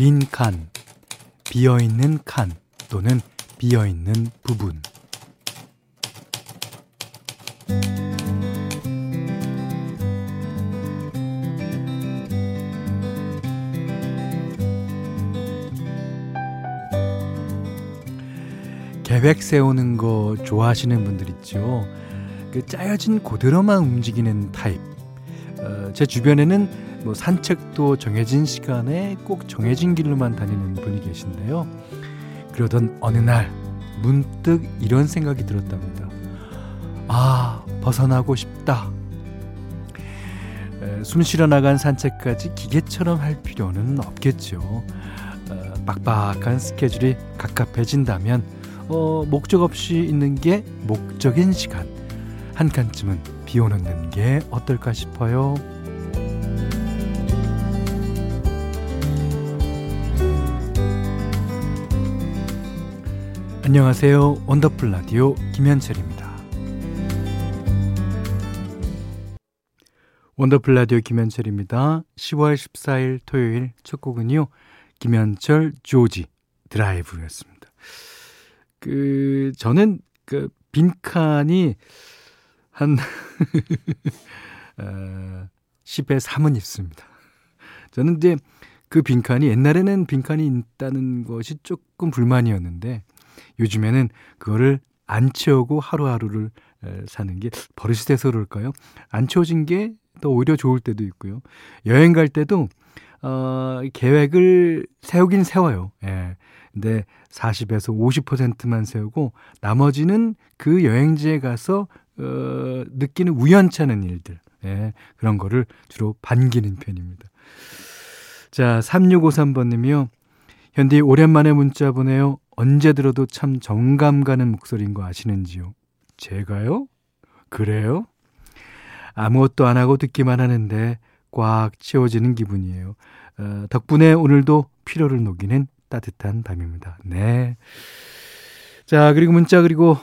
빈 칸, 비어있는 칸 또는 비어있는 부분. 계획 세우는 거 좋아하시는 분들 있죠. 그 짜여진 고대로만 움직이는 타입. 어, 제 주변에는 뭐 산책도 정해진 시간에 꼭 정해진 길로만 다니는 분이 계신데요. 그러던 어느 날 문득 이런 생각이 들었답니다. 아, 벗어나고 싶다. 에, 숨 쉬러 나간 산책까지 기계처럼 할 필요는 없겠죠. 어, 빡빡한 스케줄이 갑갑해진다면 어, 목적 없이 있는 게 목적인 시간. 한 칸쯤은 비워놓는 게 어떨까 싶어요. 안녕하세요. 원더풀 라디오 김현철입니다. 원더풀 라디오 김현철입니다. 10월 14일 토요일 첫 곡은요. 김현철 조지 드라이브였습니다. 그 저는 그 빈칸이 한 어, 10에 3은 있습니다. 저는 이제 그 빈칸이 옛날에는 빈칸이 있다는 것이 조금 불만이었는데 요즘에는 그거를 안 채우고 하루하루를 사는 게 버릇이 돼서 그럴까요? 안 채워진 게 더 오히려 좋을 때도 있고요. 여행 갈 때도 어, 계획을 세우긴 세워요. 예. 근데 40에서 50%만 세우고 나머지는 그 여행지에 가서 어, 느끼는 우연찮은 일들 예, 그런 거를 주로 반기는 편입니다. 자, 3653번님이요. 현디 오랜만에 문자 보내요. 언제 들어도 참 정감 가는 목소리인 거 아시는지요? 제가요? 그래요? 아무것도 안 하고 듣기만 하는데 꽉 채워지는 기분이에요. 어, 덕분에 오늘도 피로를 녹이는 따뜻한 밤입니다. 네. 자, 그리고 문자 그리고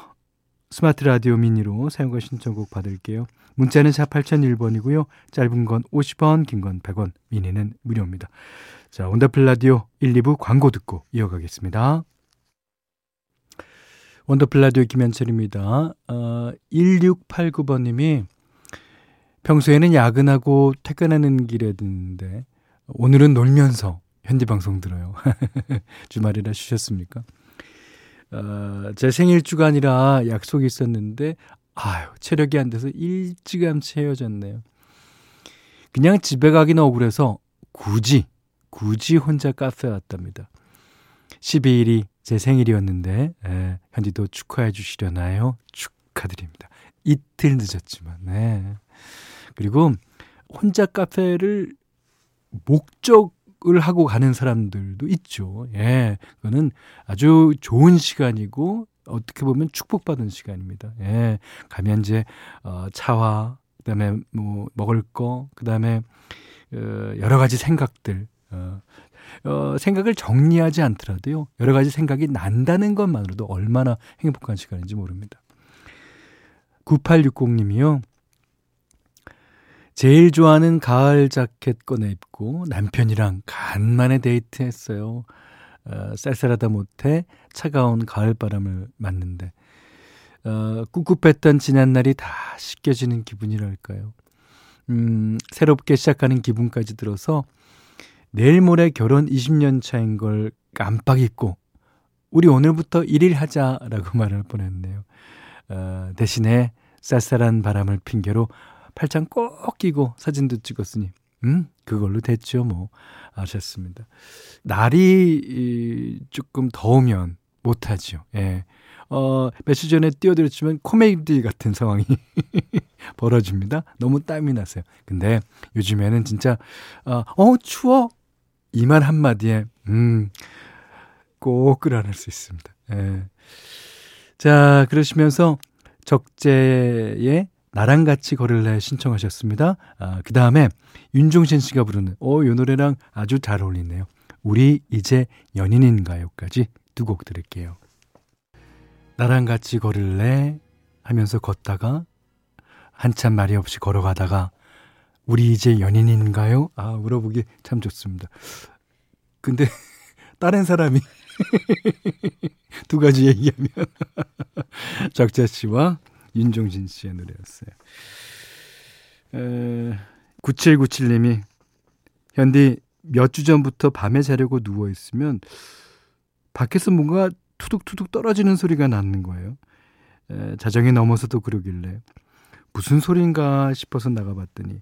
스마트 라디오 미니로 사연과 신청곡 받을게요. 문자는 4 8001번이고요. 짧은 건 50원, 긴 건 100원, 미니는 무료입니다. 자, 원더풀 라디오 1, 2부 광고 듣고 이어가겠습니다. 원더풀 라디오 김현철입니다. 어, 1689번님이 평소에는 야근하고 퇴근하는 길에 듣는데 오늘은 놀면서 현지 방송 들어요. 주말이라 쉬셨습니까? 어, 제 생일 아니라 약속이 있었는데 아유 체력이 안 돼서 일찌감치 헤어졌네요. 그냥 집에 가기는 억울해서 굳이 굳이 혼자 카페 왔답니다. 12일이 제 생일이었는데 에, 현지도 축하해 주시려나요? 축하드립니다. 이틀 늦었지만 네. 그리고 혼자 카페를 목적 을 하고 가는 사람들도 있죠. 예. 그거는 아주 좋은 시간이고 어떻게 보면 축복받은 시간입니다. 예. 가면 이제 어 차와 그다음에 뭐 먹을 거, 그다음에 어 여러 가지 생각들 어, 어 생각을 정리하지 않더라도요. 여러 가지 생각이 난다는 것만으로도 얼마나 행복한 시간인지 모릅니다. 9860님이요. 제일 좋아하는 가을 자켓 꺼내 입고 남편이랑 간만에 데이트했어요. 어, 쌀쌀하다 못해 차가운 가을 바람을 맞는데 어, 꿉꿉했던 지난 날이 다 씻겨지는 기분이랄까요. 음, 새롭게 시작하는 기분까지 들어서 내일 모레 결혼 20년 차인 걸 깜빡 잊고 우리 오늘부터 1일 하자라고 말을 보냈네요. 어, 대신에 쌀쌀한 바람을 핑계로 팔짱 꼭 끼고 사진도 찍었으니 음 그걸로 됐죠 뭐 아셨습니다. 날이 조금 더우면 못하죠. 예. 어, 며칠 전에 띄워드렸지만 코미디 같은 상황이 벌어집니다. 너무 땀이 나세요. 근데 요즘에는 진짜, 어, 어 추워! 이 말 한마디에, 음, 꼭 끌어낼 수 있습니다. 예. 자, 그러시면서 적재의 나랑 같이 걸을래 신청하셨습니다. 아, 그 다음에 윤종신 씨가 부르는 오, 이 노래랑 아주 잘 어울리네요. 우리 이제 연인인가요까지 두 곡 들을게요. 나랑 같이 걸을래 하면서 걷다가 한참 말이 없이 걸어가다가 우리 이제 연인인가요? 아, 물어보기 참 좋습니다. 근데 다른 사람이 두 가지 얘기하면 적자 씨와 윤종신 씨의 노래였어요. 에, 9797님이 현디 몇 주 전부터 밤에 자려고 누워 있으면 밖에서 뭔가 투둑투둑 떨어지는 소리가 나는 거예요. 에, 자정이 넘어서도 그러길래 무슨 소린가 싶어서 나가봤더니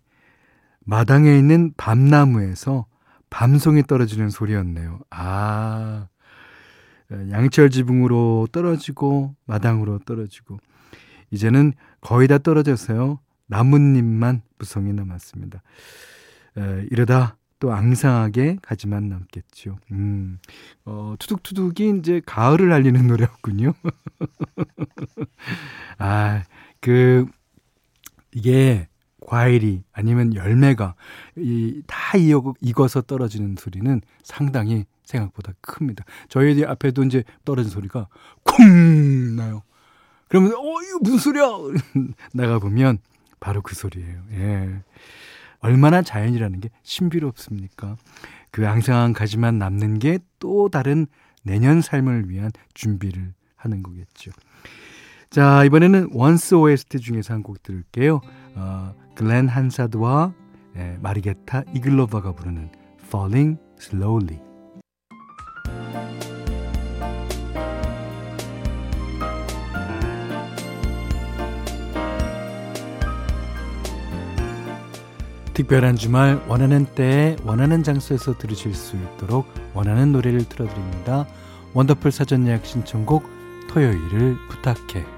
마당에 있는 밤나무에서 밤송이 떨어지는 소리였네요. 아, 양철 지붕으로 떨어지고 마당으로 떨어지고 이제는 거의 다 떨어져서요. 나뭇잎만 무성이 남았습니다. 에, 이러다 또 앙상하게 가지만 남겠죠. 음, 어, 투둑투둑이 이제 가을을 알리는 노래였군요. 아, 그, 이게 과일이 아니면 열매가 이, 다 익어서 떨어지는 소리는 상당히 생각보다 큽니다. 저희 앞에도 이제 떨어진 소리가 쿵 나요. 그러면 어 이거 무슨 소리야? 나가 보면 바로 그 소리예요. 예. 얼마나 자연이라는 게 신비롭습니까? 그 앙상한 가지만 남는 게 또 다른 내년 삶을 위한 준비를 하는 거겠죠. 자, 이번에는 원스 OST 중에서 한 곡 들을게요. 어, 글렌 한사드와 예, 마리게타 이글로바가 부르는 Falling Slowly. 특별한 주말 원하는 때 원하는 장소에서 들으실 수 있도록 원하는 노래를 틀어드립니다. 원더풀 사전 예약 신청곡 토요일을 부탁해.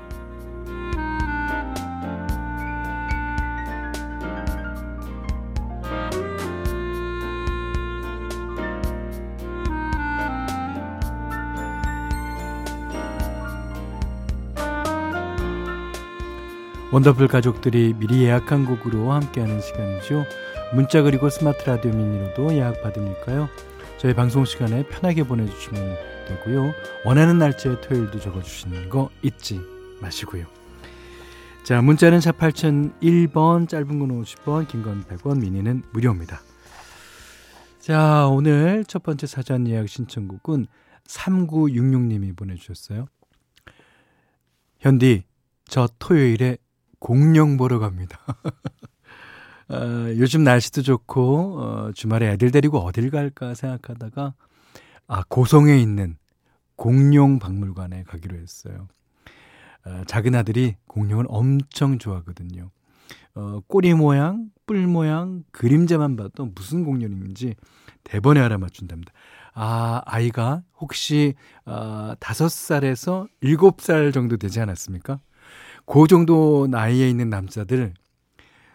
원더풀 가족들이 미리 예약한 곡으로 함께하는 시간이죠. 문자 그리고 스마트 라디오 미니로도 예약 받으니까요. 저희 방송 시간에 편하게 보내주시면 되고요. 원하는 날짜에 토요일도 적어주시는 거 잊지 마시고요. 자, 문자는 4 8001번, 짧은 건 50원, 긴 건 100원, 미니는 무료입니다. 자, 오늘 첫 번째 사전 예약 신청곡은 3966님이 보내주셨어요. 현디, 저 토요일에 공룡 보러 갑니다. 어, 요즘 날씨도 좋고 어, 주말에 애들 데리고 어딜 갈까 생각하다가 아 고성에 있는 공룡 박물관에 가기로 했어요. 어, 작은 아들이 공룡을 엄청 좋아하거든요. 어, 꼬리 모양, 뿔 모양, 그림자만 봐도 무슨 공룡인지 대번에 알아맞춘답니다. 아, 아이가 혹시 어, 5살에서 7살 정도 되지 않았습니까? 그 정도 나이에 있는 남자들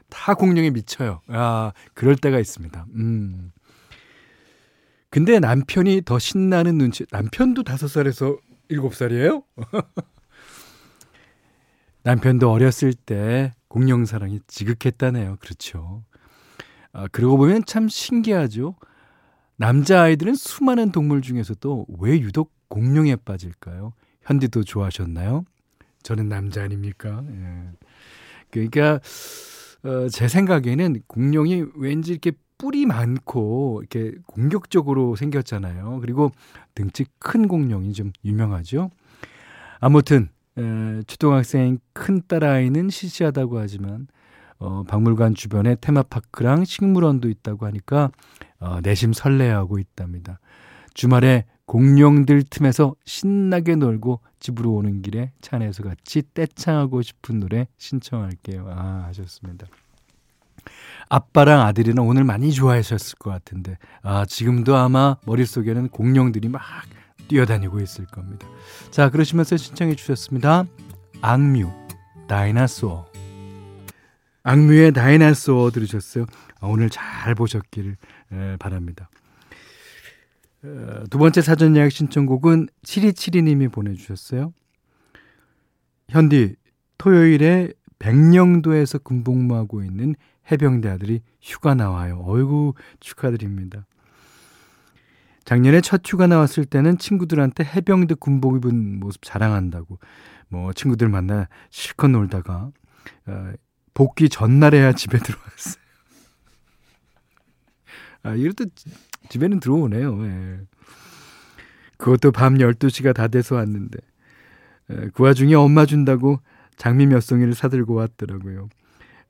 다 공룡에 미쳐요. 아, 그럴 때가 있습니다. 음. 근데 남편이 더 신나는 눈치, 남편도 다섯 살에서 일곱 살이에요? 남편도 어렸을 때 공룡 사랑이 지극했다네요. 그렇죠. 아, 그러고 보면 참 신기하죠. 남자 아이들은 수많은 동물 중에서도 왜 유독 공룡에 빠질까요? 현디도 좋아하셨나요? 저는 남자 아닙니까? 예. 그러니까 어, 제 생각에는 공룡이 왠지 이렇게 뿔이 많고 이렇게 공격적으로 생겼잖아요. 그리고 등치 큰 공룡이 좀 유명하죠. 아무튼 에, 초등학생 큰 딸아이는 시시하다고 하지만 어, 박물관 주변에 테마파크랑 식물원도 있다고 하니까 어, 내심 설레하고 있답니다. 주말에 공룡들 틈에서 신나게 놀고 집으로 오는 길에 차 안에서 같이 떼창하고 싶은 노래 신청할게요. 아, 하셨습니다. 아빠랑 아들이는 오늘 많이 좋아하셨을 것 같은데, 아, 지금도 아마 머릿속에는 공룡들이 막 뛰어다니고 있을 겁니다. 자, 그러시면서 신청해 주셨습니다. 악뮤, 다이나소어. 악뮤의 다이나소어 들으셨어요? 아, 오늘 잘 보셨기를 바랍니다. 어, 두 번째 사전 예약 신청곡은 7272님이 보내주셨어요. 현디, 토요일에 백령도에서 군복무하고 있는 해병대 아들이 휴가 나와요. 어이구, 축하드립니다. 작년에 첫 휴가 나왔을 때는 친구들한테 해병대 군복 입은 모습 자랑한다고 뭐 친구들 만나 실컷 놀다가 어, 복귀 전날에야 집에 들어왔어요. 아, 이것도 집에는 들어오네요. 예. 그것도 밤 12시가 다 돼서 왔는데 예, 그 와중에 엄마 준다고 장미 몇 송이를 사들고 왔더라고요.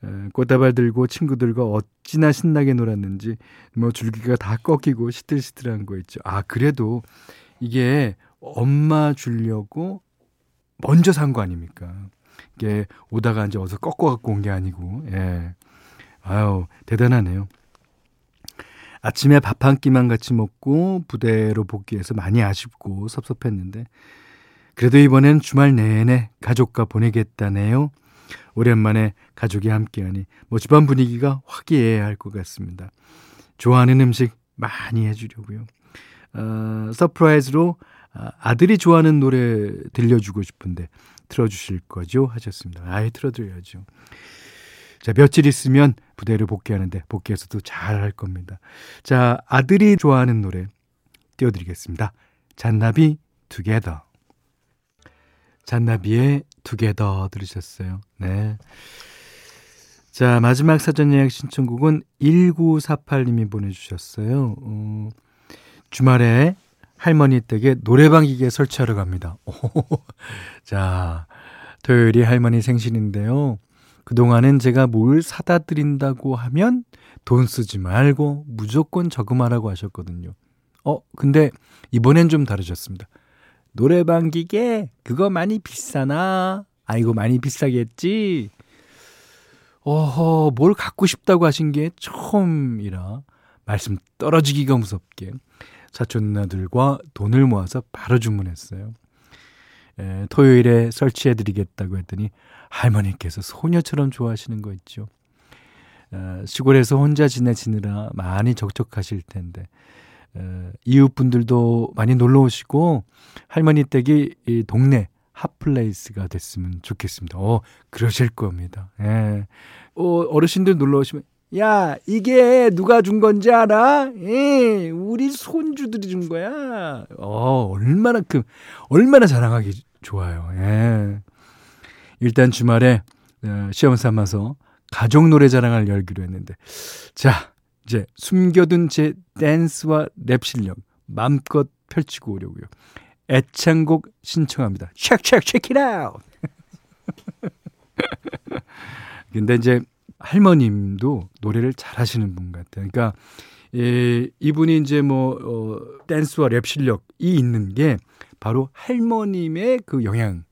예, 꽃다발 들고 친구들과 어찌나 신나게 놀았는지 뭐 줄기가 다 꺾이고 시들시들한 거 있죠. 아 그래도 이게 엄마 주려고 먼저 산 거 아닙니까? 이게 오다가 이제 어서 꺾어 갖고 온 게 아니고 예. 아유 대단하네요. 아침에 밥 한 끼만 같이 먹고 부대로 복귀해서 많이 아쉽고 섭섭했는데 그래도 이번엔 주말 내내 가족과 보내겠다네요. 오랜만에 가족이 함께하니 뭐 집안 분위기가 화기애애할 것 같습니다. 좋아하는 음식 많이 해주려고요. 어, surprise로 아, 아들이 좋아하는 노래 들려주고 싶은데 틀어주실 거죠? 하셨습니다. 아예 틀어드려야죠. 자, 며칠 있으면 부대를 복귀하는데 복귀해서도 잘 할 겁니다. 자, 아들이 좋아하는 노래 띄워드리겠습니다. 잔나비 Together. 잔나비의 Together 들으셨어요. 네. 자, 마지막 사전 예약 신청곡은 1948님이 보내주셨어요. 어, 주말에 할머니 댁에 노래방 기계 설치하러 갑니다. 오, 자, 토요일이 할머니 생신인데요. 그동안은 제가 뭘 사다 드린다고 하면 돈 쓰지 말고 무조건 저금하라고 하셨거든요. 어, 근데 이번엔 좀 다르셨습니다. 노래방 기계 그거 많이 비싸나? 아이고 많이 비싸겠지. 어허 뭘 갖고 싶다고 하신 게 처음이라 말씀 떨어지기가 무섭게 사촌 누나들과 돈을 모아서 바로 주문했어요. 에, 토요일에 설치해 드리겠다고 했더니 할머니께서 소녀처럼 좋아하시는 거 있죠. 에, 시골에서 혼자 지내시느라 많이 적적하실 텐데 에, 이웃분들도 많이 놀러 오시고 할머니 댁이 이 동네 hot place가 됐으면 좋겠습니다. 어, 그러실 겁니다. 예. 어, 어르신들 놀러 오시면 야, 이게 누가 준 건지 알아? 예, 우리 손주들이 준 거야. 어, 얼마나 그, 얼마나 자랑하기 좋아요. 예. 일단 주말에 어, 시험 삼아서 가족 노래 자랑을 열기로 했는데, 자, 이제 숨겨둔 제 댄스와 랩 실력 마음껏 펼치고 오려고요. 애창곡 신청합니다. 쉑쉑 Check Out. 근데 이제 할머님도 노래를 잘하시는 분 같아요. 그러니까 예, 이분이 이제 뭐 어, 댄스와 랩 실력이 있는 게 바로 할머님의 그 영향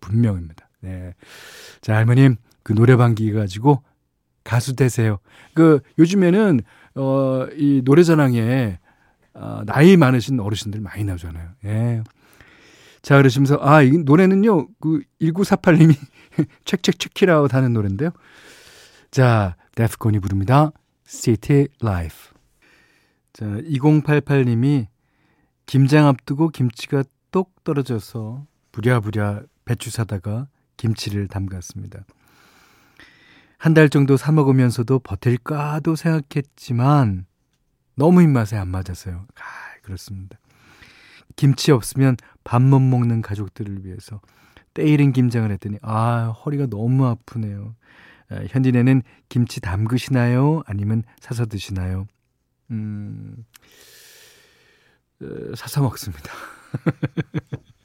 분명입니다. 네. 자, 할머님 그 노래방 기기 가지고 가수 되세요. 그 요즘에는 어, 이 노래자랑에 어, 나이 많으신 어르신들 많이 나오잖아요. 예. 자, 그러시면서 아, 이 노래는요. 그 1948님이 책책책키라웃 하는 노래인데요. 자, 데프콘이 부릅니다. City Life. 자, 2088님이 김장 앞두고 김치가 똑 떨어져서 부랴부랴 배추 사다가 김치를 담갔습니다. 한 달 정도 사 먹으면서도 버틸까도 생각했지만 너무 입맛에 안 맞았어요. 아, 그렇습니다. 김치 없으면 밥 못 먹는 가족들을 위해서 때이른 김장을 했더니 아, 허리가 너무 아프네요. 현진에는 김치 담그시나요? 아니면 사서 드시나요? 음, 어, 사서 먹습니다.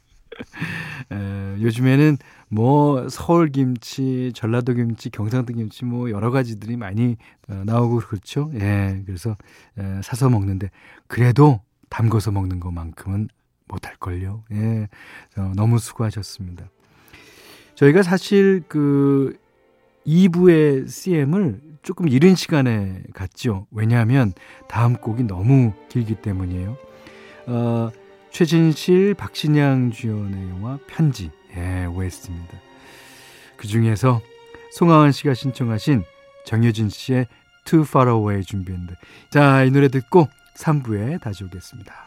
에, 요즘에는 뭐 서울 김치, 전라도 김치, 경상도 김치 뭐 여러 가지들이 많이 어, 나오고 그렇죠. 예, 그래서 에, 사서 먹는데 그래도 담궈서 먹는 것만큼은 못할 걸요. 예, 어, 너무 수고하셨습니다. 저희가 사실 그 2부의 CM을 조금 이른 시간에 갔죠. 왜냐하면 다음 곡이 너무 길기 때문이에요. 어, 최진실, 박신양 주연의 영화 편지, 예, OST입니다. 그 중에서 송하원 씨가 신청하신 정효진 씨의 Too Far Away 준비했는데, 자, 이 노래 듣고 3부에 다시 오겠습니다.